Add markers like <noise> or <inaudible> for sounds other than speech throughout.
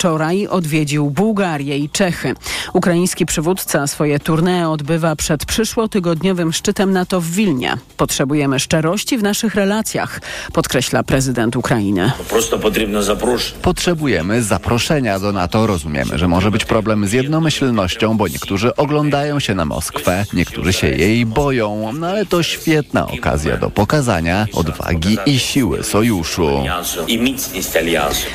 wczoraj odwiedził Bułgarię i Czechy. Ukraiński przywódca swoje tournée odbywa przed przyszłotygodniowym szczytem NATO w Wilnie. Potrzebujemy szczerości w naszych relacjach, podkreśla prezydent Ukrainy. Potrzebujemy zaproszenia do NATO. Rozumiemy, że może być problem z jednomyślnością, bo niektórzy oglądają się na Moskwę, niektórzy się jej boją, no ale to świetna okazja do pokazania odwagi i siły sojuszu.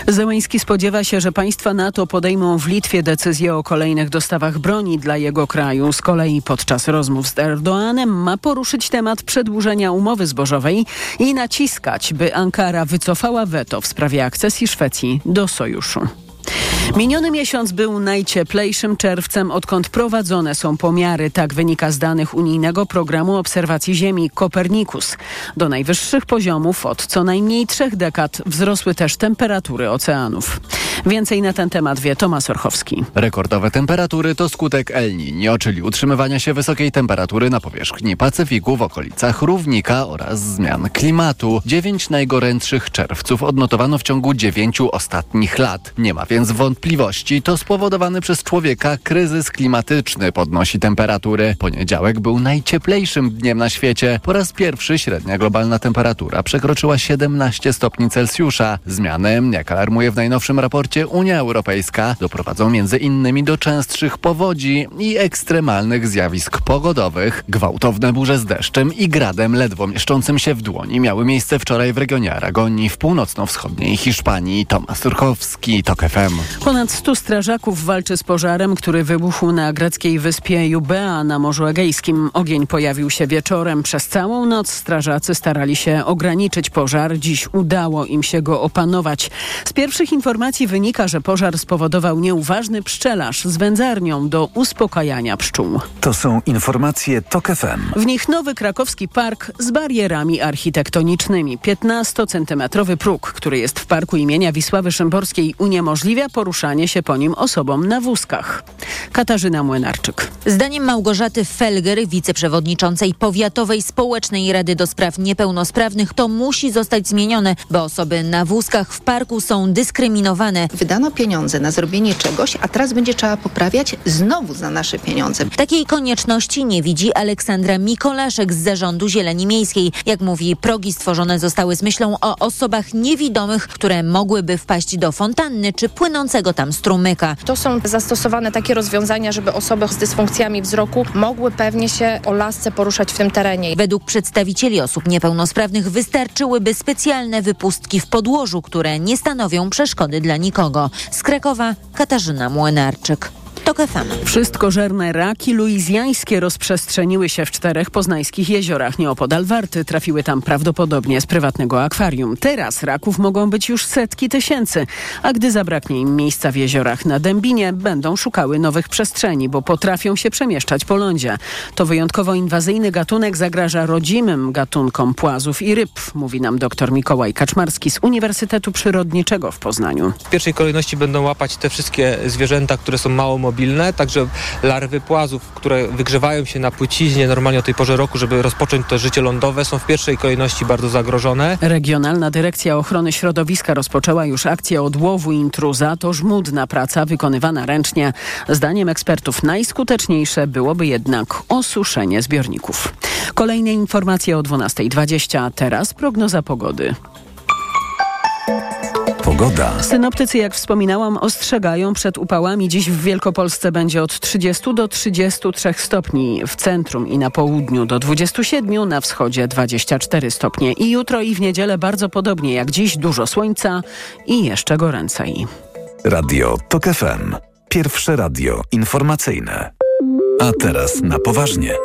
Zełęński spodziewa się, że państwa NATO podejmą w Litwie decyzję o kolejnych dostawach broni dla jego kraju. Z kolei podczas rozmów z Erdoanem ma poruszyć temat przedłużenia umowy zbożowej i naciskać, by Ankara wycofała weto w sprawie akcesji Szwecji do sojuszu. Miniony miesiąc był najcieplejszym czerwcem, odkąd prowadzone są pomiary. Tak wynika z danych unijnego programu obserwacji Ziemi Kopernikus. Do najwyższych poziomów od co najmniej trzech dekad wzrosły też temperatury oceanów. Więcej na ten temat wie Tomasz Orchowski. Rekordowe temperatury to skutek El Niño, czyli utrzymywania się wysokiej temperatury na powierzchni Pacyfiku w okolicach równika oraz zmian klimatu. Dziewięć najgorętszych czerwców odnotowano w ciągu dziewięciu ostatnich lat. Nie ma więc wątpliwości, to spowodowany przez człowieka kryzys klimatyczny podnosi temperatury. Poniedziałek był najcieplejszym dniem na świecie. Po raz pierwszy średnia globalna temperatura przekroczyła 17 stopni Celsjusza. Zmiany, jak alarmuje w najnowszym raporcie Unia Europejska, doprowadzą między innymi do częstszych powodzi i ekstremalnych zjawisk pogodowych. Gwałtowne burze z deszczem i gradem ledwo mieszczącym się w dłoni miały miejsce wczoraj w regionie Aragonii w północno-wschodniej Hiszpanii. Tomasz Turchowski, TOK FM. Ponad 100 strażaków walczy z pożarem, który wybuchł na greckiej wyspie Jubea na Morzu Egejskim. Ogień pojawił się wieczorem. Przez całą noc strażacy starali się ograniczyć pożar. Dziś udało im się go opanować. Z pierwszych informacji wynika, że pożar spowodował nieuważny pszczelarz z wędzarnią do uspokajania pszczół. To są informacje TOK FM. W nich nowy krakowski park z barierami architektonicznymi. 15-centymetrowy próg, który jest w parku imienia Wisławy Szymborskiej uniemożliwia poruszanie się po nim osobom na wózkach. Katarzyna Młynarczyk. Zdaniem Małgorzaty Felger, wiceprzewodniczącej Powiatowej Społecznej Rady do Spraw Niepełnosprawnych, to musi zostać zmienione, bo osoby na wózkach w parku są dyskryminowane. Wydano pieniądze na zrobienie czegoś, a teraz będzie trzeba poprawiać znowu za nasze pieniądze. Takiej konieczności nie widzi Aleksandra Mikolaszek z Zarządu Zieleni Miejskiej. Jak mówi, progi stworzone zostały z myślą o osobach niewidomych, które mogłyby wpaść do fontanny czy płynącego tam strumyka. To są zastosowane takie rozwiązania, żeby osoby z dysfunkcjami wzroku mogły pewnie się o lasce poruszać w tym terenie. Według przedstawicieli osób niepełnosprawnych wystarczyłyby specjalne wypustki w podłożu, które nie stanowią przeszkody dla nikogo. Z Krakowa Katarzyna Młynarczyk. TOK FM. Wszystkożerne raki luizjańskie rozprzestrzeniły się w czterech poznańskich jeziorach nieopodal Warty. Trafiły tam prawdopodobnie z prywatnego akwarium. Teraz raków mogą być już setki tysięcy, a gdy zabraknie im miejsca w jeziorach na Dębinie, będą szukały nowych przestrzeni, bo potrafią się przemieszczać po lądzie. To wyjątkowo inwazyjny gatunek zagraża rodzimym gatunkom płazów i ryb, mówi nam dr Mikołaj Kaczmarski z Uniwersytetu Przyrodniczego w Poznaniu. W pierwszej kolejności będą łapać te wszystkie zwierzęta, które są mało mobilne, także larwy płazów, które wygrzewają się na płyciźnie normalnie o tej porze roku, żeby rozpocząć to życie lądowe, są w pierwszej kolejności bardzo zagrożone. Regionalna Dyrekcja Ochrony Środowiska rozpoczęła już akcję odłowu intruza. To żmudna praca wykonywana ręcznie. Zdaniem ekspertów najskuteczniejsze byłoby jednak osuszenie zbiorników. Kolejne informacje o 12.20. Teraz prognoza pogody. Pogoda. Synoptycy, jak wspominałam, ostrzegają przed upałami. Dziś w Wielkopolsce będzie od 30 do 33 stopni, w centrum i na południu do 27, na wschodzie 24 stopnie. I jutro i w niedzielę bardzo podobnie jak dziś, dużo słońca i jeszcze goręcej. Radio TOK FM. Pierwsze radio informacyjne. A teraz na poważnie.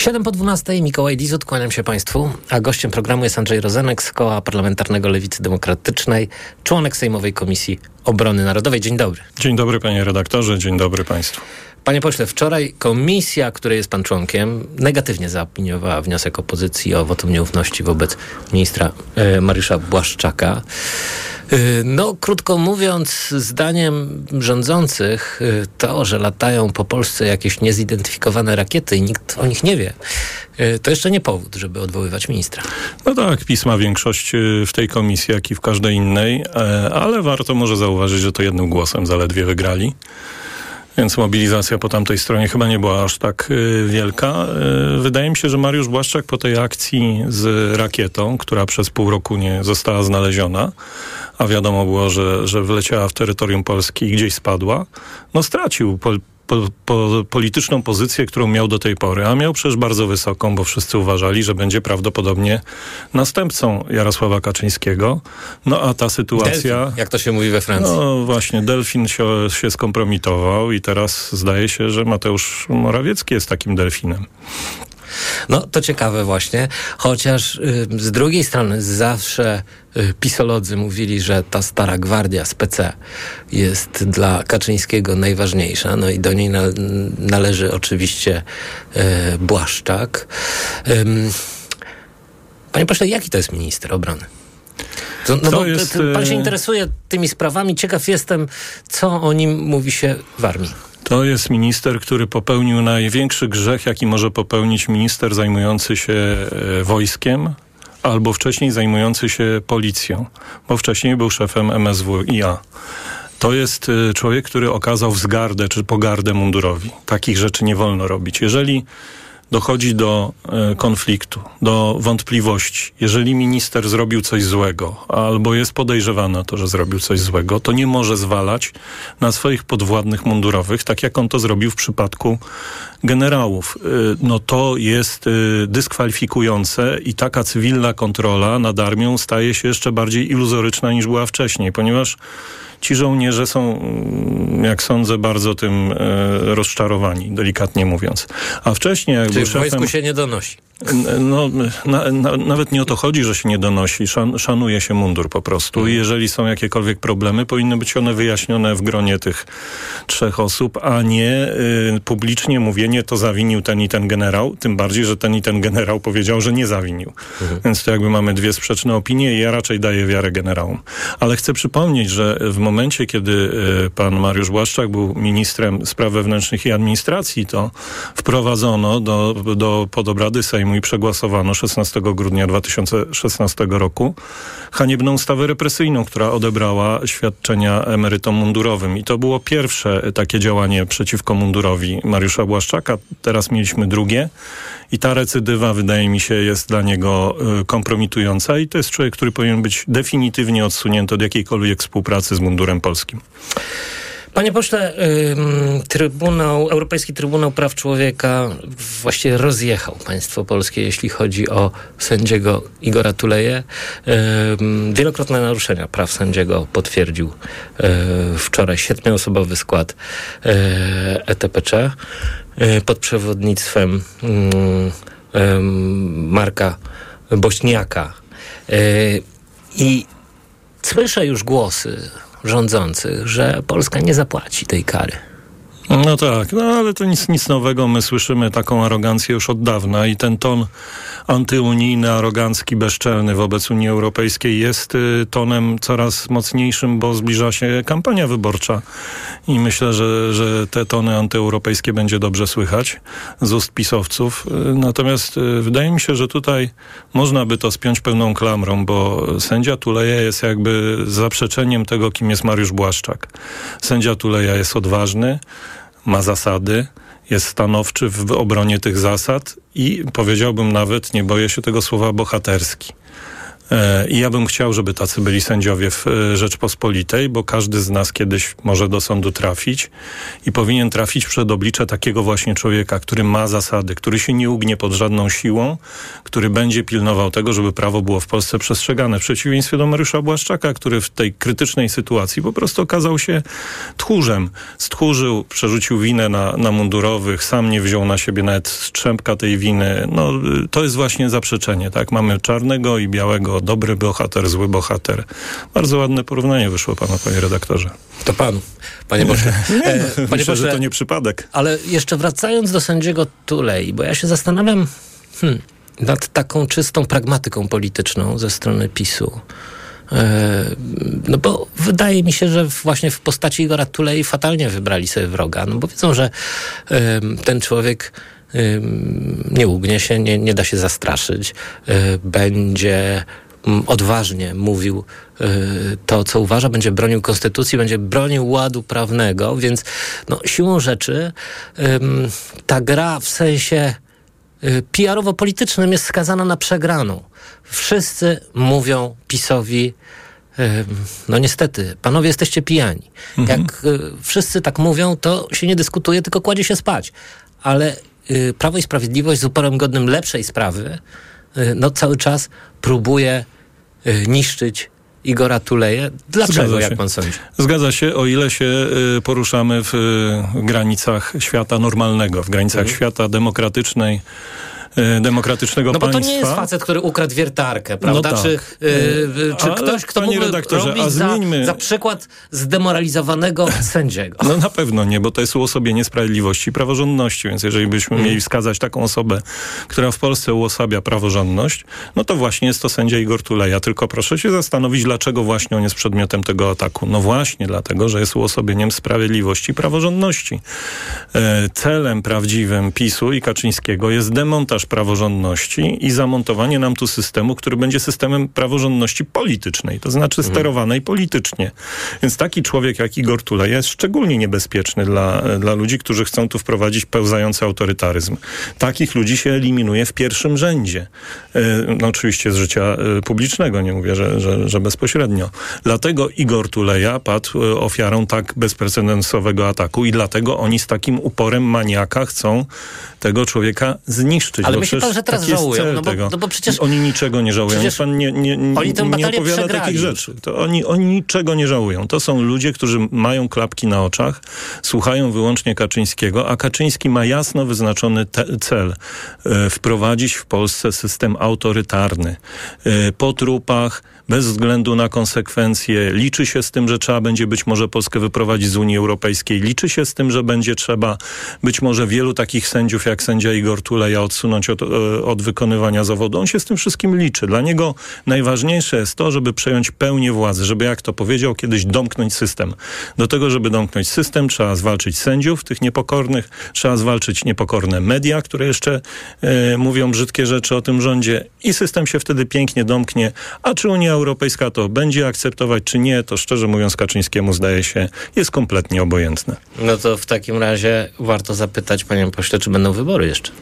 7 po 12 Mikołaj Dizut, kłaniam się Państwu, a gościem programu jest Andrzej Rozenek z Koła Parlamentarnego Lewicy Demokratycznej, członek Sejmowej Komisji Obrony Narodowej. Dzień dobry. Dzień dobry panie redaktorze, dzień dobry Państwu. Panie pośle, wczoraj komisja, której jest pan członkiem, negatywnie zaopiniowała wniosek opozycji o wotum nieufności wobec ministra e, Mariusza Błaszczaka. Y, no, krótko mówiąc, zdaniem rządzących, y, to, że latają po Polsce jakieś niezidentyfikowane rakiety i nikt o nich nie wie, y, to jeszcze nie powód, żeby odwoływać ministra. No tak, pisma większość w tej komisji, jak i w każdej innej, e, ale warto może zauważyć, że to jednym głosem zaledwie wygrali. Więc mobilizacja po tamtej stronie chyba nie była aż tak y, wielka. Y, wydaje mi się, że Mariusz Błaszczak po tej akcji z rakietą, która przez pół roku nie została znaleziona, a wiadomo było, że, że wleciała w terytorium Polski i gdzieś spadła, no stracił po, po, po, polityczną pozycję, którą miał do tej pory, a miał przecież bardzo wysoką, bo wszyscy uważali, że będzie prawdopodobnie następcą Jarosława Kaczyńskiego. No a ta sytuacja... Delfin, jak to się mówi we Francji. No właśnie, Delfin się, się skompromitował i teraz zdaje się, że Mateusz Morawiecki jest takim delfinem. No to ciekawe właśnie, chociaż y, z drugiej strony zawsze y, pisolodzy mówili, że ta stara gwardia z PC jest dla Kaczyńskiego najważniejsza, no i do niej na, należy oczywiście y, Błaszczak. Panie pośle, jaki to jest minister obrony? To, no to bo jest, pan się interesuje tymi sprawami. Ciekaw jestem, co o nim mówi się w armii. To jest minister, który popełnił największy grzech, jaki może popełnić minister zajmujący się e, wojskiem, albo wcześniej zajmujący się policją, bo wcześniej był szefem MSWiA. To jest e, człowiek, który okazał wzgardę czy pogardę mundurowi. Takich rzeczy nie wolno robić. Jeżeli dochodzi do e, konfliktu, do wątpliwości. Jeżeli minister zrobił coś złego, albo jest podejrzewany to, że zrobił coś złego, to nie może zwalać na swoich podwładnych mundurowych, tak jak on to zrobił w przypadku generałów. E, no to jest e, dyskwalifikujące i taka cywilna kontrola nad armią staje się jeszcze bardziej iluzoryczna niż była wcześniej, ponieważ ci żołnierze są, mm, jak sądzę, bardzo tym e, rozczarowani, delikatnie mówiąc. A wcześniej, jak Czyli był szefem... w wojsku się nie donosi. No, na, na, nawet nie o to chodzi, że się nie donosi. Szan, szanuje się mundur po prostu. I jeżeli są jakiekolwiek problemy, powinny być one wyjaśnione w gronie tych trzech osób, a nie y, publicznie mówienie, to zawinił ten i ten generał. Tym bardziej, że ten i ten generał powiedział, że nie zawinił. Mhm. Więc to jakby mamy dwie sprzeczne opinie i ja raczej daję wiarę generałom. Ale chcę przypomnieć, że w momencie, kiedy y, pan Mariusz Błaszczak był ministrem spraw wewnętrznych i administracji, to wprowadzono do, do pod obrady Sejmu Sejmu i przegłosowano 16 grudnia 2016 roku haniebną ustawę represyjną, która odebrała świadczenia emerytom mundurowym. I to było pierwsze takie działanie przeciwko mundurowi Mariusza Błaszczaka. Teraz mieliśmy drugie. I ta recydywa, wydaje mi się, jest dla niego y, kompromitująca i to jest człowiek, który powinien być definitywnie odsunięty od jakiejkolwiek współpracy z mundurem polskim. Panie pośle, Trybunał, Europejski Trybunał Praw Człowieka właściwie rozjechał państwo polskie, jeśli chodzi o sędziego Igora Tuleje. Wielokrotne naruszenia praw sędziego potwierdził e, wczoraj siedmioosobowy skład ETPC e e, pod przewodnictwem Marka Bośniaka. I słyszę już głosy rządzących, że Polska nie zapłaci tej kary. No tak, no ale to nic, nic nowego. My słyszymy taką arogancję już od dawna i ten ton antyunijny, arogancki, bezczelny wobec Unii Europejskiej jest y, tonem coraz mocniejszym, bo zbliża się kampania wyborcza i myślę, że, że te tony antyeuropejskie będzie dobrze słychać z ust pisowców. Y, natomiast y, wydaje mi się, że tutaj można by to spiąć pełną klamrą, bo sędzia Tuleja jest jakby zaprzeczeniem tego, kim jest Mariusz Błaszczak. Sędzia Tuleja jest odważny, ma zasady, jest stanowczy w obronie tych zasad i powiedziałbym nawet, nie boję się tego słowa, bohaterski. E, I ja bym chciał, żeby tacy byli sędziowie w e, Rzeczpospolitej, bo każdy z nas kiedyś może do sądu trafić i powinien trafić przed oblicze takiego właśnie człowieka, który ma zasady, który się nie ugnie pod żadną siłą, który będzie pilnował tego, żeby prawo było w Polsce przestrzegane. W przeciwieństwie do Mariusza Błaszczaka, który w tej krytycznej sytuacji po prostu okazał się tchórzem. Stchórzył, przerzucił winę na, na mundurowych, sam nie wziął na siebie nawet strzępka tej winy. No, to jest właśnie zaprzeczenie, tak? Mamy czarnego i białego dobry bohater, zły bohater. Bardzo ładne porównanie wyszło panu, panie redaktorze. To panu, panie pośle. <laughs> Nie, e, panie myślę, pośle, że to nie przypadek. Ale jeszcze wracając do sędziego Tulei, bo ja się zastanawiam hmm, nad taką czystą pragmatyką polityczną ze strony PiSu. No bo wydaje mi się, że właśnie w postaci Igora Tulei fatalnie wybrali sobie wroga, no bo wiedzą, że ten człowiek nie ugnie się, nie, nie da się zastraszyć, będzie odważnie mówił to, co uważa, będzie bronił konstytucji, będzie bronił ładu prawnego, więc no, siłą rzeczy ta gra w sensie PR-owo-politycznym jest skazana na przegraną. Wszyscy mówią PiSowi, no niestety, panowie jesteście pijani. Mhm. Jak wszyscy tak mówią, to się nie dyskutuje, tylko kładzie się spać. Ale Prawo i Sprawiedliwość z uporem godnym lepszej sprawy, no cały czas próbuje niszczyć Igora Tuleje. Dlaczego, jak pan sądzi? Zgadza się, o ile się poruszamy w granicach świata normalnego, w granicach mhm. świata demokratycznej, demokratycznego no państwa. No bo to nie jest facet, który ukradł wiertarkę, prawda? No tak. Czy, yy, czy ktoś, kto mógłby redaktorze, robić zmieńmy... za, za przykład zdemoralizowanego <laughs> sędziego? No na pewno nie, bo to jest uosobienie sprawiedliwości i praworządności, więc jeżeli byśmy hmm. mieli wskazać taką osobę, która w Polsce uosabia praworządność, no to właśnie jest to sędzia Igor Tuleja. Tylko proszę się zastanowić, dlaczego właśnie on jest przedmiotem tego ataku. No właśnie dlatego, że jest uosobieniem sprawiedliwości i praworządności. E, celem prawdziwym PiSu i Kaczyńskiego jest demontaż praworządności i zamontowanie nam tu systemu, który będzie systemem praworządności politycznej, to znaczy mhm. sterowanej politycznie. Więc taki człowiek jak Igor Tuleja jest szczególnie niebezpieczny dla, dla ludzi, którzy chcą tu wprowadzić pełzający autorytaryzm. Takich ludzi się eliminuje w pierwszym rzędzie. E, no oczywiście z życia e, publicznego, nie mówię, że, że, że bezpośrednio. Dlatego Igor Tuleja padł e, ofiarą tak bezprecedensowego ataku i dlatego oni z takim uporem maniaka chcą tego człowieka zniszczyć. Ale myśli pan, że teraz żałują? No bo, no bo, przecież... Oni niczego nie żałują. Przecież pan nie, nie, nie, oni nie opowiada takich rzeczy. To oni, oni niczego nie żałują. To są ludzie, którzy mają klapki na oczach, słuchają wyłącznie Kaczyńskiego, a Kaczyński ma jasno wyznaczony te, cel. E, wprowadzić w Polsce system autorytarny. E, po trupach, bez względu na konsekwencje. Liczy się z tym, że trzeba będzie być może Polskę wyprowadzić z Unii Europejskiej. Liczy się z tym, że będzie trzeba być może wielu takich sędziów jak sędzia Igor Tuleja odsunąć od, e, od wykonywania zawodu. On się z tym wszystkim liczy. Dla niego najważniejsze jest to, żeby przejąć pełnię władzy, żeby jak to powiedział kiedyś domknąć system. Do tego, żeby domknąć system trzeba zwalczyć sędziów, tych niepokornych, trzeba zwalczyć niepokorne media, które jeszcze e, mówią brzydkie rzeczy o tym rządzie i system się wtedy pięknie domknie. A czy Unia Europejska to będzie akceptować, czy nie, to szczerze mówiąc Kaczyńskiemu zdaje się jest kompletnie obojętne. No to w takim razie warto zapytać, panie pośle, czy będą wybory jeszcze?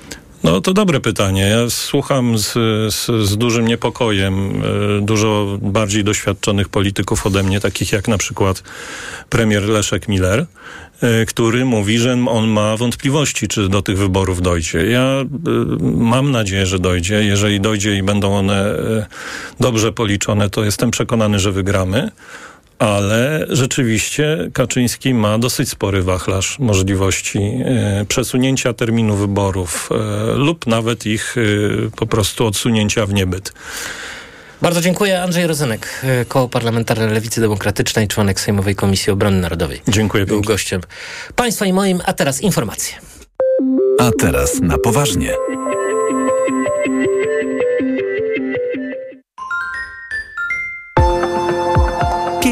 No to dobre pytanie. Ja słucham z, z, z, dużym niepokojem e, dużo bardziej doświadczonych polityków ode mnie, takich jak na przykład premier Leszek Miller, e, który mówi, że on ma wątpliwości, czy do tych wyborów dojdzie. Ja e, mam nadzieję, że dojdzie. Jeżeli dojdzie i będą one dobrze policzone, to jestem przekonany, że wygramy ale rzeczywiście Kaczyński ma dosyć spory wachlarz możliwości e, przesunięcia terminu wyborów e, lub nawet ich e, po prostu odsunięcia w niebyt. Bardzo dziękuję. Andrzej Rozenek, Koło Parlamentarne Lewicy Demokratycznej, członek Sejmowej Komisji Obrony Narodowej. Dziękuję. Był gościem państwa i moim, a teraz informacje. A teraz na poważnie.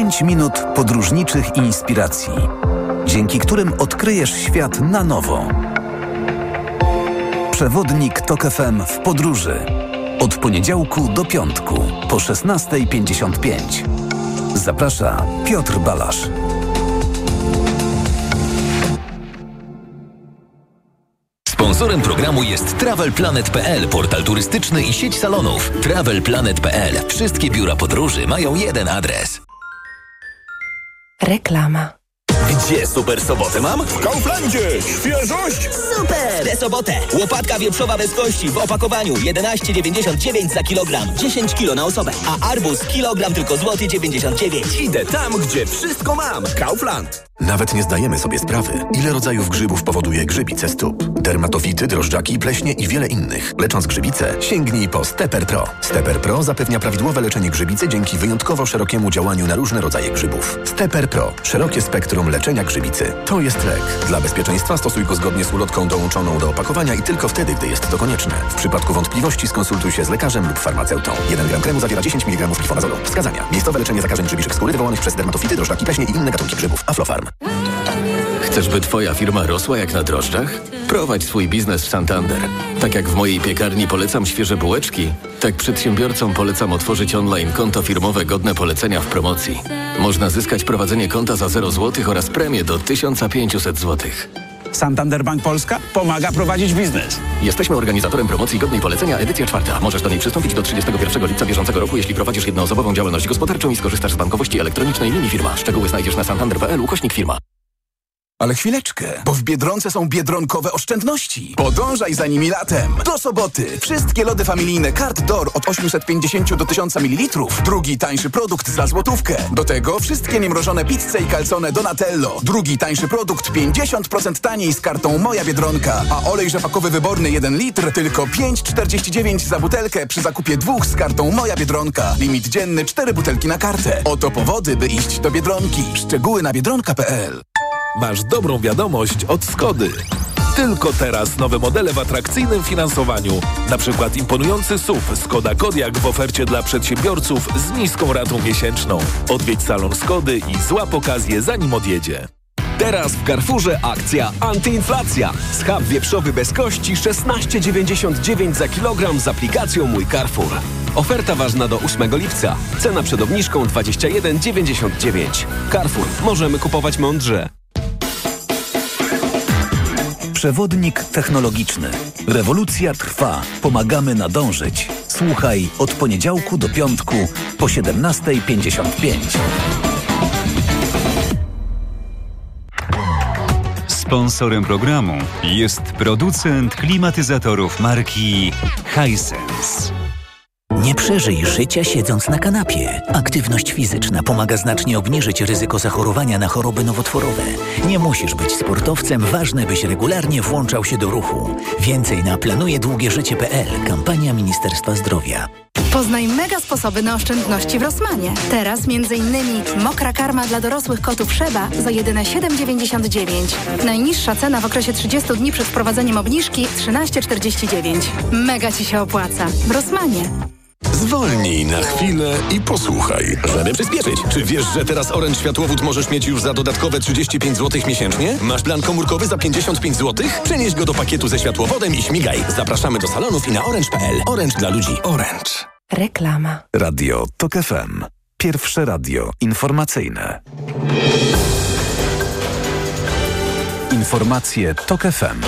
5 minut podróżniczych inspiracji, dzięki którym odkryjesz świat na nowo. Przewodnik TOK FM w podróży. Od poniedziałku do piątku po 16.55. Zaprasza Piotr Balasz. Sponsorem programu jest TravelPlanet.pl, portal turystyczny i sieć salonów. TravelPlanet.pl. Wszystkie biura podróży mają jeden adres. Reklama. Gdzie super sobotę mam? W Kauflandzie! Świeżość! Super! Tę sobotę! Łopatka wieprzowa bez kości w opakowaniu 11,99 za kilogram. 10 kilo na osobę. A arbuz kilogram tylko złoty 99. Idę tam, gdzie wszystko mam. Kaufland. Nawet nie zdajemy sobie sprawy, ile rodzajów grzybów powoduje grzybice stóp. Dermatofity, drożdżaki, pleśnie i wiele innych. Lecząc grzybice, sięgnij po Steper Pro. Steper Pro zapewnia prawidłowe leczenie grzybicy dzięki wyjątkowo szerokiemu działaniu na różne rodzaje grzybów. Steper Pro. Szerokie spektrum leczenia To jest lek. Dla bezpieczeństwa stosuj go zgodnie z ulotką dołączoną do opakowania i tylko wtedy, gdy jest to konieczne. W przypadku wątpliwości skonsultuj się z lekarzem lub farmaceutą. 1 gram kremu zawiera 10 mg glifonazolu. Wskazania. Miejscowe leczenie zakażeń grzybiczych skóry wywołanych przez dermatofity, drożdżaki, pleśnie i inne gatunki grzybów. Aflofarm. Chcesz, by twoja firma rosła jak na drożdżach? Prowadź swój biznes w Santander. Tak jak w mojej piekarni polecam świeże bułeczki, tak przedsiębiorcom polecam otworzyć online konto firmowe godne polecenia w promocji. Można zyskać prowadzenie konta za 0 zł oraz premię do 1500 zł. Santander Bank Polska pomaga prowadzić biznes. Jesteśmy organizatorem promocji godnej polecenia edycja czwarta. Możesz do niej przystąpić do 31 lipca bieżącego roku, jeśli prowadzisz jednoosobową działalność gospodarczą i skorzystasz z bankowości elektronicznej linii firma. Szczegóły znajdziesz na santander.pl ukośnik firma. Ale chwileczkę, bo w Biedronce są biedronkowe oszczędności. Podążaj za nimi latem. Do soboty. Wszystkie lody familijne Card Door od 850 do 1000 ml. Drugi tańszy produkt za złotówkę. Do tego wszystkie niemrożone pizze i calzone Donatello. Drugi tańszy produkt 50% taniej z kartą Moja Biedronka. A olej rzepakowy wyborny 1 litr tylko 5,49 za butelkę przy zakupie dwóch z kartą Moja Biedronka. Limit dzienny 4 butelki na kartę. Oto powody, by iść do Biedronki. Szczegóły na biedronka.pl Masz dobrą wiadomość od Skody. Tylko teraz nowe modele w atrakcyjnym finansowaniu. Na przykład imponujący SUV Skoda Kodiaq w ofercie dla przedsiębiorców z niską ratą miesięczną. Odwiedź salon Skody i złap okazję zanim odjedzie. Teraz w Carrefourze akcja antyinflacja. Schab wieprzowy bez kości 16,99 za kilogram z aplikacją Mój Carrefour. Oferta ważna do 8 lipca. Cena przed obniżką 21,99. Carrefour. Możemy kupować mądrze. Przewodnik technologiczny. Rewolucja trwa. Pomagamy nadążyć. Słuchaj od poniedziałku do piątku po 17.55. Sponsorem programu jest producent klimatyzatorów marki Hisense. Nie przeżyj życia siedząc na kanapie. Aktywność fizyczna pomaga znacznie obniżyć ryzyko zachorowania na choroby nowotworowe. Nie musisz być sportowcem, ważne byś regularnie włączał się do ruchu. Więcej na planujedługieżycie.pl. Kampania Ministerstwa Zdrowia. Poznaj mega sposoby na oszczędności w Rosmanie. Teraz m.in. mokra karma dla dorosłych kotów Szeba za jedyne 7,99. Najniższa cena w okresie 30 dni przed wprowadzeniem obniżki 13,49. Mega Ci się opłaca. W Rosmanie. Zwolnij na chwilę i posłuchaj. Żeby przyspieszyć. Czy wiesz, że teraz Orange Światłowód możesz mieć już za dodatkowe 35 zł miesięcznie? Masz plan komórkowy za 55 zł? Przenieś go do pakietu ze światłowodem i śmigaj. Zapraszamy do salonów i na orange.pl. Orange dla ludzi. Orange. Reklama. Radio TOK FM. Pierwsze radio informacyjne. Informacje TOK FM.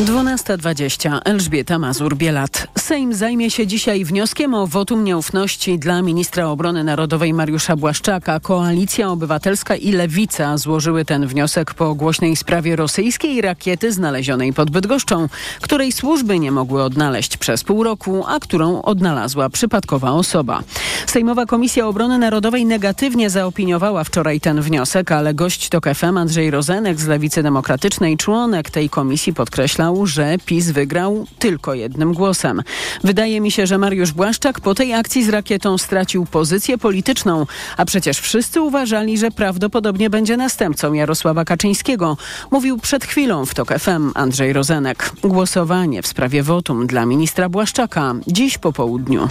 12.20. Elżbieta Mazur-Bielat. Sejm zajmie się dzisiaj wnioskiem o wotum nieufności dla ministra obrony narodowej Mariusza Błaszczaka. Koalicja Obywatelska i Lewica złożyły ten wniosek po głośnej sprawie rosyjskiej rakiety znalezionej pod Bydgoszczą, której służby nie mogły odnaleźć przez pół roku, a którą odnalazła przypadkowa osoba. Sejmowa Komisja Obrony Narodowej negatywnie zaopiniowała wczoraj ten wniosek, ale gość TOK FM Andrzej Rozenek z Lewicy Demokratycznej, członek tej komisji podkreśla, że PiS wygrał tylko jednym głosem. Wydaje mi się, że Mariusz Błaszczak po tej akcji z rakietą stracił pozycję polityczną, a przecież wszyscy uważali, że prawdopodobnie będzie następcą Jarosława Kaczyńskiego, mówił przed chwilą w TOK FM Andrzej Rozenek. Głosowanie w sprawie wotum dla ministra Błaszczaka dziś po południu.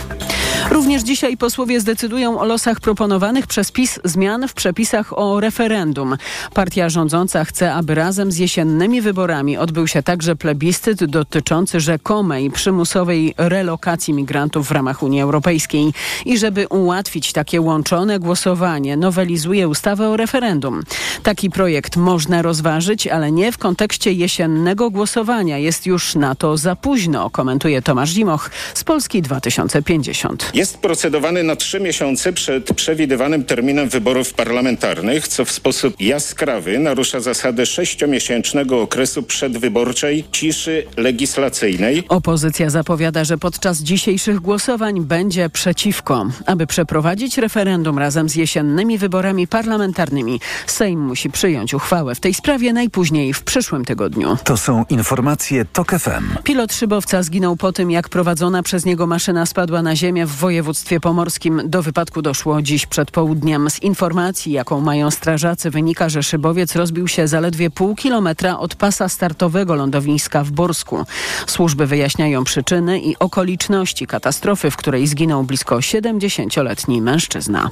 Również dzisiaj posłowie zdecydują o losach proponowanych przez PiS zmian w przepisach o referendum. Partia rządząca chce, aby razem z jesiennymi wyborami odbył się także plebiscyt dotyczący rzekomej przymusowej relokacji migrantów w ramach Unii Europejskiej. I żeby ułatwić takie łączone głosowanie, nowelizuje ustawę o referendum. Taki projekt można rozważyć, ale nie w kontekście jesiennego głosowania. Jest już na to za późno, komentuje Tomasz Zimoch z Polski 2050. Jest procedowany na trzy miesiące przed przewidywanym terminem wyborów parlamentarnych, co w sposób jaskrawy narusza zasadę sześciomiesięcznego okresu przedwyborczej ciszy legislacyjnej. Opozycja zapowiada, że podczas dzisiejszych głosowań będzie przeciwko. Aby przeprowadzić referendum razem z jesiennymi wyborami parlamentarnymi, Sejm musi przyjąć uchwałę w tej sprawie najpóźniej w przyszłym tygodniu. To są informacje TOK FM. Pilot szybowca zginął po tym, jak prowadzona przez niego maszyna spadła na ziemię w województwie pomorskim. Do wypadku doszło dziś przed południem. Z informacji, jaką mają strażacy, wynika, że szybowiec rozbił się zaledwie pół kilometra od pasa startowego lądowiska w Borsku. Służby wyjaśniają przyczyny i okoliczności katastrofy, w której zginął blisko 70-letni mężczyzna.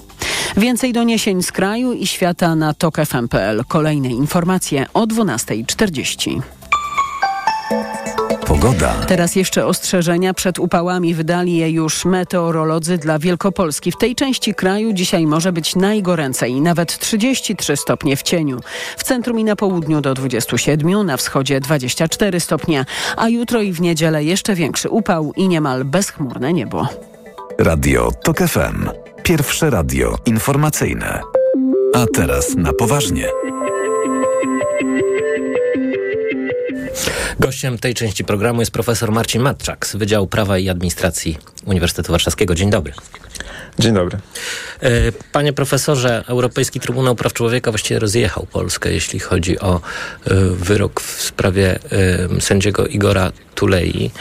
Więcej doniesień z kraju i świata na tokefm.pl. Kolejne informacje o 12.40. Pogoda. Teraz jeszcze ostrzeżenia przed upałami wydali je już meteorolodzy dla Wielkopolski. W tej części kraju dzisiaj może być najgoręcej, nawet 33 stopnie w cieniu. W centrum i na południu do 27, na wschodzie 24 stopnie, a jutro i w niedzielę jeszcze większy upał i niemal bezchmurne niebo. Radio TOK FM. Pierwsze radio informacyjne. A teraz na poważnie. Gościem tej części programu jest profesor Marcin Matczak z Wydziału Prawa i Administracji Uniwersytetu Warszawskiego. Dzień dobry. Dzień dobry. E, panie profesorze, Europejski Trybunał Praw Człowieka właściwie rozjechał Polskę, jeśli chodzi o e, wyrok w sprawie e, sędziego Igora Tulei.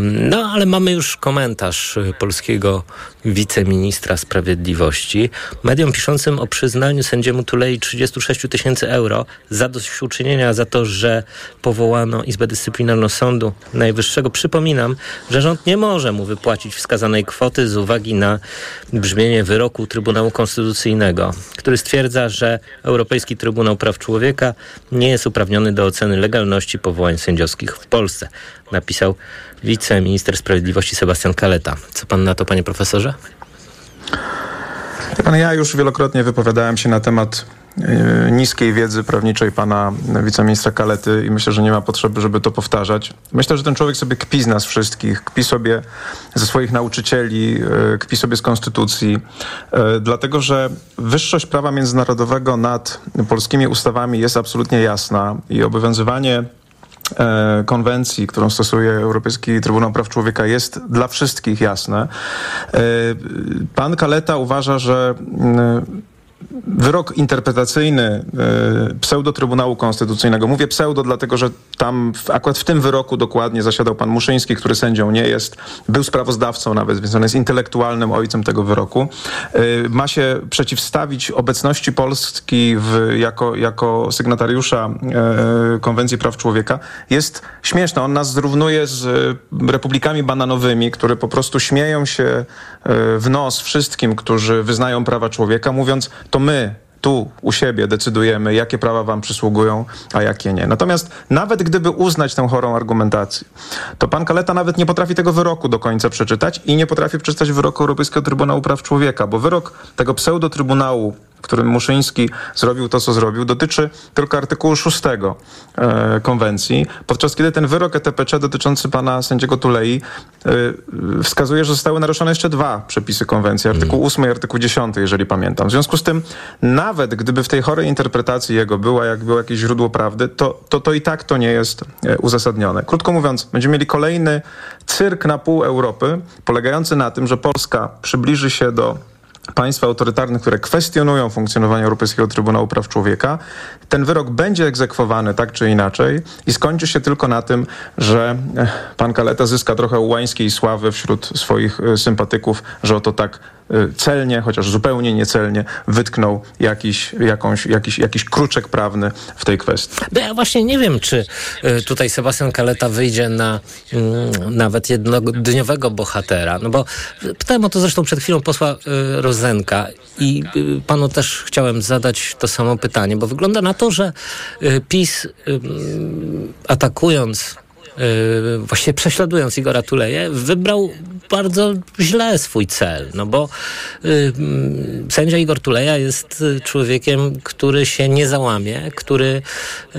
No, ale mamy już komentarz polskiego wiceministra sprawiedliwości. Mediom piszącym o przyznaniu sędziemu Tulei 36 tysięcy euro za dośćuczynienia za to, że powołano Izbę Dyscyplinarną Sądu Najwyższego. Przypominam, że rząd nie może mu wypłacić wskazanej kwoty z uwagi na brzmienie wyroku Trybunału Konstytucyjnego, który stwierdza, że Europejski Trybunał Praw Człowieka nie jest uprawniony do oceny legalności powołań sędziowskich w Polsce, napisał wiceminister sprawiedliwości Sebastian Kaleta. Co pan na to, panie profesorze? Pan, ja już wielokrotnie wypowiadałem się na temat niskiej wiedzy prawniczej pana wiceministra Kalety i myślę, że nie ma potrzeby, żeby to powtarzać. Myślę, że ten człowiek sobie kpi z nas wszystkich, kpi sobie ze swoich nauczycieli, y, kpi sobie z konstytucji, y, dlatego że wyższość prawa międzynarodowego nad polskimi ustawami jest absolutnie jasna i obowiązywanie konwencji, którą stosuje Europejski Trybunał Praw Człowieka jest dla wszystkich jasne. Pan Kaleta uważa, że wyrok interpretacyjny e, pseudo-Trybunału Konstytucyjnego. Mówię pseudo, dlatego że tam w, akurat w tym wyroku dokładnie zasiadał pan Muszyński, który sędzią nie jest. Był sprawozdawcą nawet, więc on jest intelektualnym ojcem tego wyroku. E, ma się przeciwstawić obecności Polski w, jako, jako sygnatariusza e, Konwencji Praw Człowieka. Jest śmieszne. On nas zrównuje z republikami bananowymi, które po prostu śmieją się w nos wszystkim, którzy wyznają prawa człowieka, mówiąc, to my tu u siebie decydujemy, jakie prawa wam przysługują, a jakie nie. Natomiast nawet gdyby uznać tę chorą argumentację, to pan Kaleta nawet nie potrafi tego wyroku do końca przeczytać i nie potrafi przeczytać wyroku Europejskiego Trybunału Praw Człowieka, bo wyrok tego pseudo-trybunału w którym Muszyński zrobił to, co zrobił, dotyczy tylko artykułu 6 e, konwencji, podczas kiedy ten wyrok ETPC dotyczący pana sędziego Tulei e, wskazuje, że zostały naruszone jeszcze dwa przepisy konwencji, artykuł 8 i artykuł 10, jeżeli pamiętam. W związku z tym, nawet gdyby w tej chorej interpretacji jego była, jak było jakieś źródło prawdy, to, to, to i tak to nie jest e, uzasadnione. Krótko mówiąc, będziemy mieli kolejny cyrk na pół Europy, polegający na tym, że Polska przybliży się do państw autorytarnych, które kwestionują funkcjonowanie Europejskiego Trybunału Praw Człowieka, ten wyrok będzie egzekwowany tak czy inaczej i skończy się tylko na tym, że eh, pan Kaleta zyska trochę ułańskiej sławy wśród swoich eh, sympatyków, że oto tak celnie, chociaż zupełnie niecelnie, wytknął jakiś, jakąś, jakiś, jakiś kruczek prawny w tej kwestii. No ja właśnie nie wiem, czy y, tutaj Sebastian Kaleta wyjdzie na mm, nawet jednodniowego bohatera, no bo pytałem o to zresztą przed chwilą posła y, Rozenka i y, panu też chciałem zadać to samo pytanie, bo wygląda na to, że y, PiS y, atakując y, właściwie prześladując Igora Tuleje, wybrał bardzo źle swój cel, no bo y, mm, sędzia Igor Tuleja jest y, człowiekiem, który się nie załamie, który y,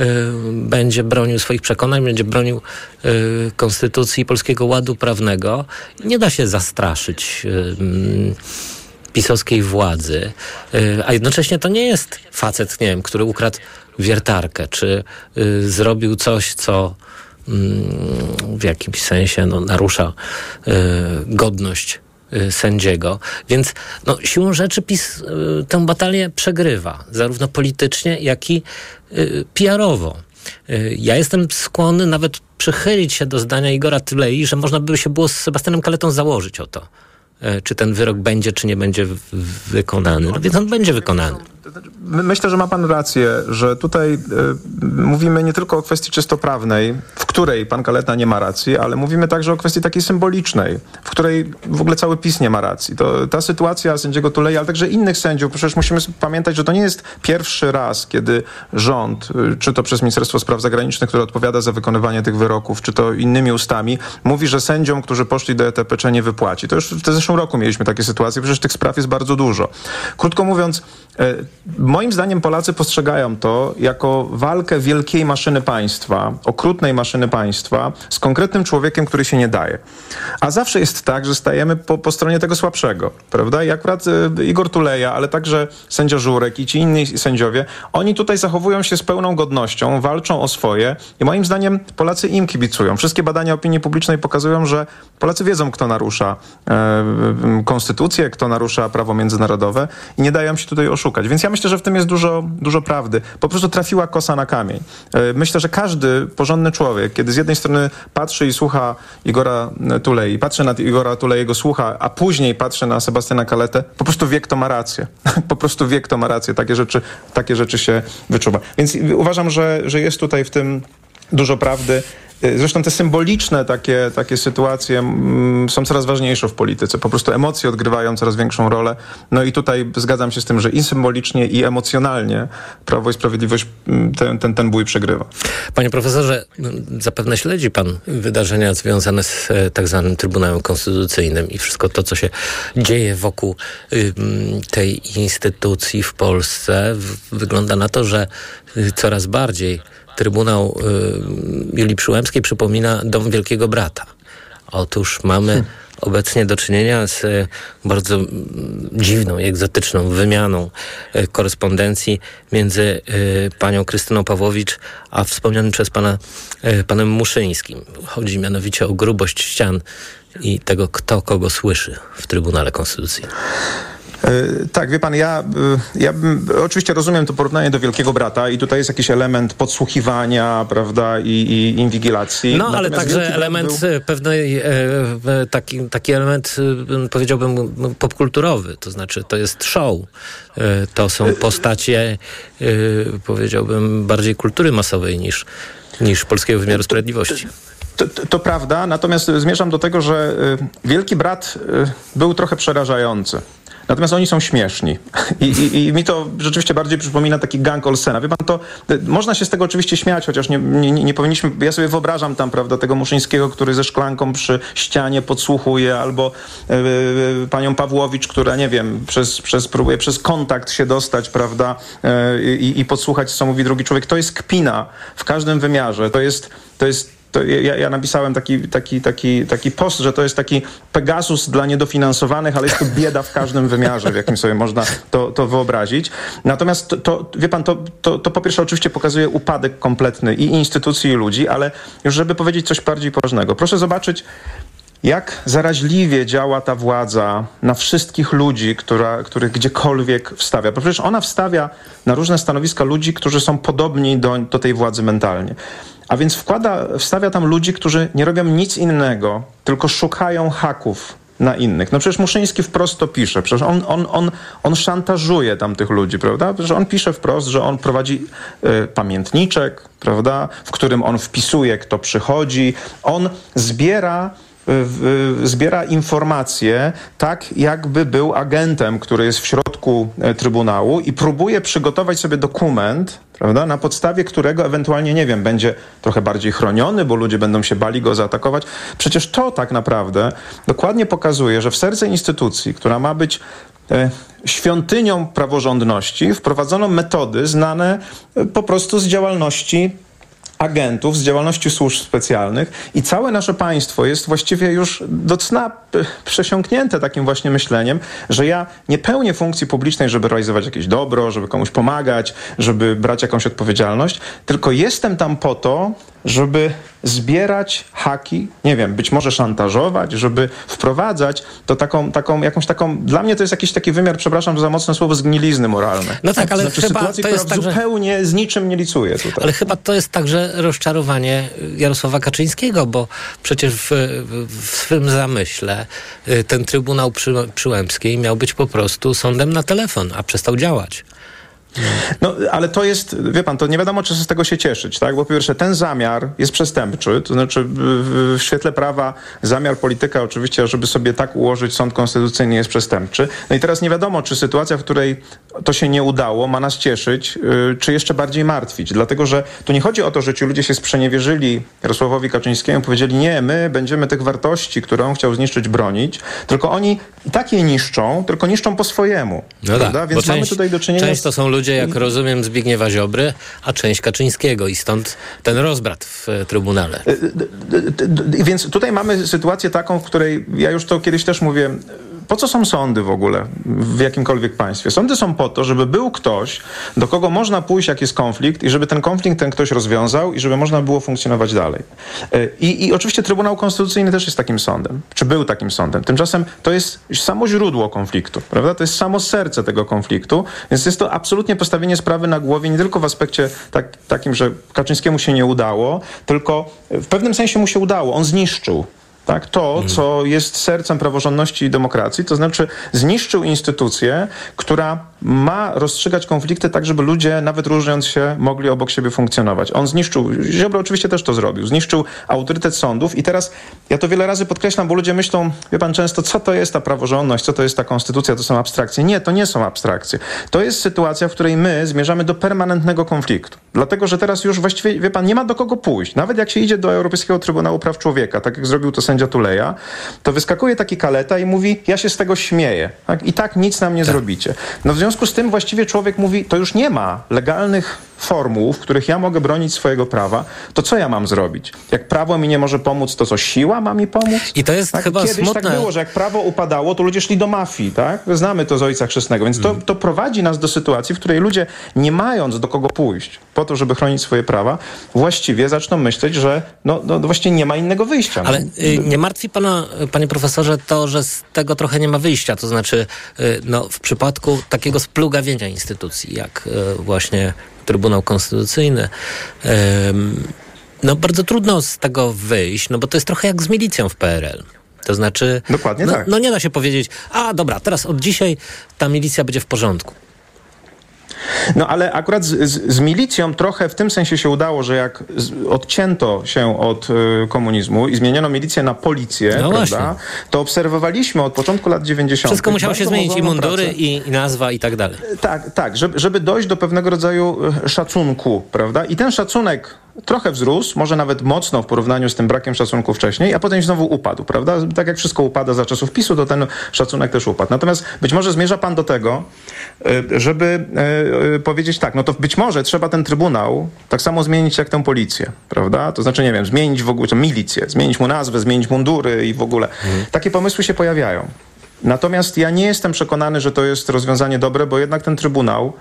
będzie bronił swoich przekonań, będzie bronił y, konstytucji polskiego ładu prawnego. Nie da się zastraszyć y, mm, pisowskiej władzy, y, a jednocześnie to nie jest facet, nie wiem, który ukradł wiertarkę, czy y, zrobił coś, co w jakimś sensie no, narusza y, godność y, sędziego. Więc no, siłą rzeczy PiS y, tę batalię przegrywa, zarówno politycznie, jak i PR-owo. Ja jestem skłonny nawet przychylić się do zdania Igora Tylei, że można by się było z Sebastianem Kaletą założyć o to, czy ten wyrok będzie, czy nie będzie wykonany. No więc on będzie wykonany. My- Myślę, że ma pan rację, że tutaj y, mówimy nie tylko o kwestii czysto prawnej, w której pan Kaleta nie ma racji, ale mówimy także o kwestii takiej symbolicznej, w której w ogóle cały PiS nie ma racji. To ta sytuacja sędziego Tulei, ale także innych sędziów, przecież musimy pamiętać, że to nie jest pierwszy raz, kiedy rząd, y, czy to przez Ministerstwo Spraw Zagranicznych, które odpowiada za wykonywanie tych wyroków, czy to innymi ustami, mówi, że sędziom, którzy poszli do ETPC nie wypłaci. To już w zeszłym roku mieliśmy takie sytuacje, przecież tych spraw jest bardzo dużo. Krótko mówiąc, e, moim zdaniem Polacy postrzegają to jako walkę wielkiej maszyny państwa, okrutnej maszyny państwa z konkretnym człowiekiem, który się nie daje. A zawsze jest tak, że stajemy po, po stronie tego słabszego, prawda? I akurat e, Igor Tuleja, ale także sędzia Żurek i ci inni sędziowie, oni tutaj zachowują się z pełną godnością, walczą o swoje i moim zdaniem Polacy im kibicują. Wszystkie badania opinii publicznej pokazują, że Polacy wiedzą, kto narusza e, konstytucję, kto narusza prawo międzynarodowe i nie dają się tutaj oszukać. Więc ja myślę, że w tym jest dużo, dużo prawdy. Po prostu trafiła kosa na kamień. E, myślę, że każdy porządny człowiek, kiedy z jednej strony patrzy i słucha Igora Tulei, patrzy na Igora Tulejego, słucha, a później patrzy na Sebastiana Kaletę, po prostu wie, kto ma rację. <laughs> po prostu wie, kto ma rację. Takie rzeczy, takie rzeczy się wyczuwa. Więc uważam, że, że jest tutaj w tym dużo prawdy. Y, Zresztą te symboliczne takie, takie sytuacje mm, są coraz ważniejsze w polityce. Po prostu emocje odgrywają coraz większą rolę. No i tutaj zgadzam się z tym, że i symbolicznie, i emocjonalnie Prawo i Sprawiedliwość mm, ten, ten, ten bój przegrywa. Panie profesorze, no, zapewne śledzi pan wydarzenia związane z e, tak zwanym Trybunałem Konstytucyjnym i wszystko to, co się dzieje wokół tej instytucji w Polsce. Wygląda na to, że y, coraz bardziej Trybunał y, Julii Przyłębskiej przypomina dom Wielkiego Brata. Otóż mamy obecnie do czynienia z e, bardzo mm, dziwną i egzotyczną wymianą e, korespondencji między e, panią Krystyną Pawłowicz a wspomnianym przez pana e, panem Muszyńskim. Chodzi mianowicie o grubość ścian i tego, kto kogo słyszy w Trybunale Konstytucyjnym. Y, Tak, wie pan, ja, y, ja oczywiście rozumiem to porównanie do Wielkiego Brata i tutaj jest jakiś element podsłuchiwania, prawda, i, i inwigilacji. No, ale Natomiast także Wielki Brat element był- e, pewnej, e, e, taki, taki element, e, powiedziałbym, m, popkulturowy, to znaczy to jest show. E, To są postacie, e, powiedziałbym, bardziej kultury masowej niż, niż polskiego wymiaru sprawiedliwości. To, to, to prawda, natomiast zmierzam do tego, że Wielki Brat był trochę przerażający. Natomiast oni są śmieszni. I, i, I mi to rzeczywiście bardziej przypomina taki gang Olsena. Wie pan, to y, można się z tego oczywiście śmiać, chociaż nie, nie, nie powinniśmy. Ja sobie wyobrażam tam, prawda, tego Muszyńskiego, który ze szklanką przy ścianie podsłuchuje, albo y, y, panią Pawłowicz, która, nie wiem, przez, przez, próbuje przez kontakt się dostać, prawda, y, i, podsłuchać, co mówi drugi człowiek. To jest kpina w każdym wymiarze. To jest, to jest ja, ja napisałem taki, taki, taki, taki post, że to jest taki Pegasus dla niedofinansowanych, ale jest to bieda w każdym wymiarze, w jakim sobie można to, to wyobrazić. Natomiast to, to wie pan, to, to, to po pierwsze oczywiście pokazuje upadek kompletny i instytucji, i ludzi, ale już żeby powiedzieć coś bardziej poważnego. Proszę zobaczyć, jak zaraźliwie działa ta władza na wszystkich ludzi, która, których gdziekolwiek wstawia. Bo przecież ona wstawia na różne stanowiska ludzi, którzy są podobni do, do tej władzy mentalnie. A więc wkłada, wstawia tam ludzi, którzy nie robią nic innego, tylko szukają haków na innych. No przecież Muszyński wprost to pisze. Przecież on, on, on, on szantażuje tam tych ludzi, prawda? Przecież on pisze wprost, że on prowadzi y, pamiętniczek, prawda? W którym on wpisuje, kto przychodzi. On zbiera zbiera informacje tak, jakby był agentem, który jest w środku e, Trybunału i próbuje przygotować sobie dokument, prawda, na podstawie którego ewentualnie, nie wiem, będzie trochę bardziej chroniony, bo ludzie będą się bali go zaatakować. Przecież to tak naprawdę dokładnie pokazuje, że w serce instytucji, która ma być e, świątynią praworządności, wprowadzono metody znane e, po prostu z działalności agentów, z działalności służb specjalnych i całe nasze państwo jest właściwie już do cna przesiąknięte takim właśnie myśleniem, że ja nie pełnię funkcji publicznej, żeby realizować jakieś dobro, żeby komuś pomagać, żeby brać jakąś odpowiedzialność, tylko jestem tam po to, żeby zbierać haki, nie wiem, być może szantażować, żeby wprowadzać to taką, taką jakąś taką, dla mnie to jest jakiś taki wymiar, przepraszam za mocne słowo, zgnilizny moralnej. No tak, ale znaczy, chyba sytuacji, to jest tak, że- zupełnie z niczym nie licuje tutaj. Ale chyba to jest także rozczarowanie Jarosława Kaczyńskiego, bo przecież w, w swym zamyśle y, ten Trybunał przy, Przyłębskiej miał być po prostu sądem na telefon, a przestał działać. No, ale to jest, wie pan, to nie wiadomo, czy z tego się cieszyć, tak? Bo po pierwsze, ten zamiar jest przestępczy, to znaczy w, świetle prawa zamiar polityka oczywiście, żeby sobie tak ułożyć sąd konstytucyjny jest przestępczy. No i teraz nie wiadomo, czy sytuacja, w której to się nie udało, ma nas cieszyć, yy, czy jeszcze bardziej martwić. Dlatego, że tu nie chodzi o to, że ci ludzie się sprzeniewierzyli Jarosławowi Kaczyńskiemu, powiedzieli, nie, my będziemy tych wartości, które on chciał zniszczyć, bronić, tylko oni i tak je niszczą, tylko niszczą po swojemu. No tak, Więc mamy część, tutaj do czynienia część z- to są ludzie, jak rozumiem, Zbigniewa Ziobry, a część Kaczyńskiego i stąd ten rozbrat w e, Trybunale. I Więc tutaj mamy sytuację taką, w której ja już to kiedyś też mówię. Po co są sądy w ogóle w jakimkolwiek państwie? Sądy są po to, żeby był ktoś, do kogo można pójść, jak jest konflikt, i żeby ten konflikt ten ktoś rozwiązał, i żeby można było funkcjonować dalej. E, I, I oczywiście Trybunał Konstytucyjny też jest takim sądem, czy był takim sądem. Tymczasem to jest samo źródło konfliktu, prawda? To jest samo serce tego konfliktu, więc jest to absolutnie postawienie sprawy na głowie, nie tylko w aspekcie tak, takim, że Kaczyńskiemu się nie udało, tylko w pewnym sensie mu się udało. On zniszczył tak, to, co jest sercem praworządności i demokracji, to znaczy zniszczył instytucję, która ma rozstrzygać konflikty tak, żeby ludzie, nawet różniąc się, mogli obok siebie funkcjonować. On zniszczył, Ziobro oczywiście też to zrobił, zniszczył autorytet sądów i teraz, ja to wiele razy podkreślam, bo ludzie myślą, wie pan często, co to jest ta praworządność, co to jest ta konstytucja, to są abstrakcje. Nie, to nie są abstrakcje. To jest sytuacja, w której my zmierzamy do permanentnego konfliktu. Dlatego, że teraz już właściwie, wie pan, nie ma do kogo pójść. Nawet jak się idzie do Europejskiego Trybunału Praw Człowieka, tak jak zrobił to sędzia Tuleja, to wyskakuje taki kaleta i mówi, ja się z tego śmieję. Tak? I tak nic nam nie zrobicie. No w związku z tym właściwie człowiek mówi, to już nie ma legalnych formuł, w których ja mogę bronić swojego prawa, to co ja mam zrobić? Jak prawo mi nie może pomóc, to co, siła ma mi pomóc? I to jest tak? chyba Kiedyś smutne. tak było, że jak prawo upadało, to ludzie szli do mafii, tak? Znamy to z Ojca Chrzestnego, więc to, to prowadzi nas do sytuacji, w której ludzie, nie mając do kogo pójść po to, żeby chronić swoje prawa, właściwie zaczną myśleć, że no, no właściwie nie ma innego wyjścia. Ale y, nie martwi pana, panie profesorze, to, że z tego trochę nie ma wyjścia. To znaczy, y, no, w przypadku takiego splugawienia instytucji, jak y, właśnie Trybunał Konstytucyjny, no bardzo trudno z tego wyjść, no bo to jest trochę jak z milicją w PRL. To znaczy, Dokładnie no, tak. no nie da się powiedzieć, a dobra, teraz od dzisiaj ta milicja będzie w porządku. No ale akurat z, z, z milicją trochę w tym sensie się udało, że jak z, odcięto się od y, komunizmu i zmieniono milicję na policję, No prawda, to obserwowaliśmy od początku lat 90. Wszystko musiało się zmienić, i mundury, i, i nazwa, i tak dalej. Tak, tak, żeby, żeby dojść do pewnego rodzaju e, szacunku, prawda? I ten szacunek trochę wzrósł, może nawet mocno w porównaniu z tym brakiem szacunku wcześniej, a potem znowu upadł, prawda? Tak jak wszystko upada za czasów PiSu, to ten szacunek też upadł. Natomiast być może zmierza pan do tego, e, żeby e, e, powiedzieć tak, no to być może trzeba ten trybunał tak samo zmienić jak tę policję, prawda? To znaczy, nie wiem, zmienić w ogóle tę milicję, zmienić mu nazwę, zmienić mundury i w ogóle. Takie pomysły się pojawiają. Natomiast ja nie jestem przekonany, że to jest rozwiązanie dobre, bo jednak ten trybunał,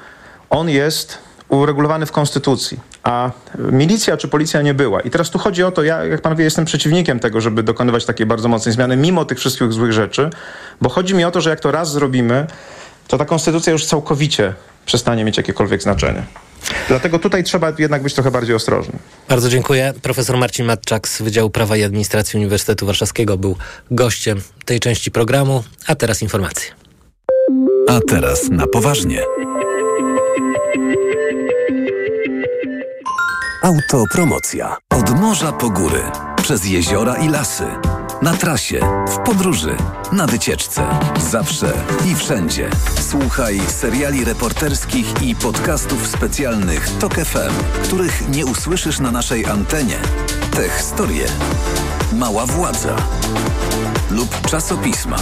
on jest uregulowany w konstytucji, a milicja czy policja nie była. I teraz tu chodzi o to, ja, jak pan wie, jestem przeciwnikiem tego, żeby dokonywać takiej bardzo mocnej zmiany, mimo tych wszystkich złych rzeczy, bo chodzi mi o to, że jak to raz zrobimy, to ta konstytucja już całkowicie przestanie mieć jakiekolwiek znaczenie. Dlatego tutaj trzeba jednak być trochę bardziej ostrożny. Bardzo dziękuję. Profesor Marcin Matczak z Wydziału Prawa i Administracji Uniwersytetu Warszawskiego był gościem tej części programu, a teraz informacje. A teraz na poważnie. Autopromocja. Od morza po góry, przez jeziora i lasy. Na trasie, w podróży, na wycieczce. Zawsze i wszędzie. Słuchaj seriali reporterskich i podcastów specjalnych TOK FM, których nie usłyszysz na naszej antenie. Te historie. Mała władza. Lub czasopisma.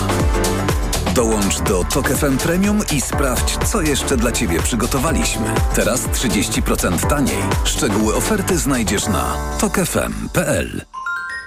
Dołącz do TOK FM Premium i sprawdź, co jeszcze dla Ciebie przygotowaliśmy. Teraz 30% taniej. Szczegóły oferty znajdziesz na tokefm.pl.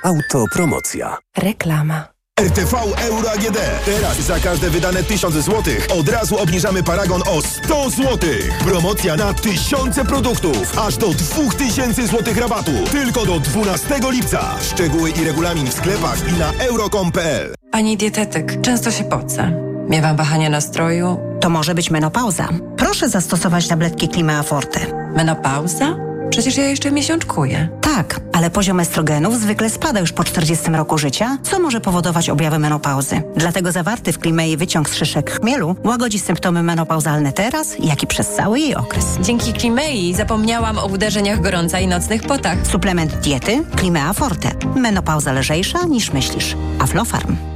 Autopromocja. Reklama. RTV Euro AGD. Teraz za każde wydane 1000 zł od razu obniżamy paragon o 100 zł. Promocja na tysiące produktów. Aż do 2000 zł rabatu. Tylko do 12 lipca. Szczegóły i regulamin w sklepach i na euro.com.pl Pani dietetyk, często się pocę. Miewam wahania nastroju. To może być menopauza. Proszę zastosować tabletki Klima Forte. Menopauza? Przecież ja jeszcze miesiączkuję. Tak, ale poziom estrogenów zwykle spada już po 40 roku życia, co może powodować objawy menopauzy. Dlatego zawarty w Klimei wyciąg z szyszek chmielu łagodzi symptomy menopauzalne teraz, jak i przez cały jej okres. Dzięki Klimei zapomniałam o uderzeniach gorąca i nocnych potach. Suplement diety Klimea Forte. Menopauza lżejsza niż myślisz. Aflofarm.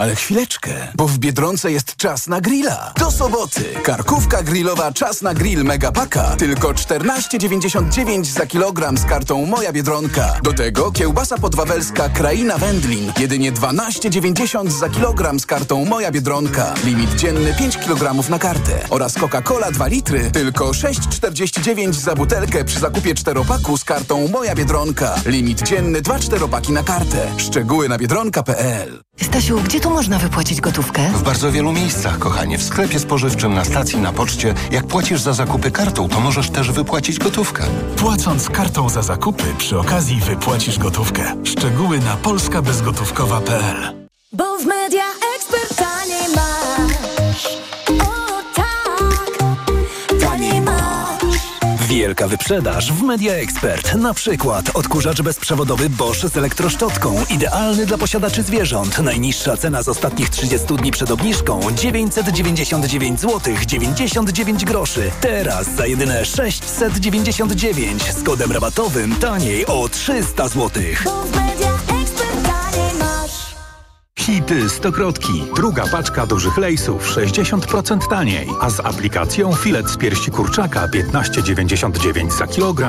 Ale chwileczkę, bo w Biedronce jest czas na grilla. Do soboty. Karkówka grillowa czas na grill Megapaka. Tylko 14,99 za kilogram z kartą Moja Biedronka. Do tego kiełbasa podwawelska Kraina Wędlin. Jedynie 12,90 za kilogram z kartą Moja Biedronka. Limit dzienny 5 kg na kartę. Oraz Coca-Cola 2 litry. Tylko 6,49 za butelkę przy zakupie czteropaku z kartą Moja Biedronka. Limit dzienny 2 czteropaki na kartę. Szczegóły na biedronka.pl Stasiu, gdzie tu można wypłacić gotówkę? W bardzo wielu miejscach, kochanie. W sklepie spożywczym, na stacji, na poczcie. Jak płacisz za zakupy kartą, to możesz też wypłacić gotówkę. Płacąc kartą za zakupy, przy okazji wypłacisz gotówkę. Szczegóły na polskabezgotówkowa.pl Bo w Media Expert Wielka wyprzedaż w Media Expert. Na przykład odkurzacz bezprzewodowy Bosch z elektroszczotką. Idealny dla posiadaczy zwierząt. Najniższa cena z ostatnich 30 dni przed obniżką 999 zł 99 groszy. Teraz za jedyne 699 z kodem rabatowym taniej o 300 zł. Media. Hity Stokrotki. Druga paczka dużych lejsów 60% taniej. A z aplikacją filet z piersi kurczaka 15,99 za kilogram.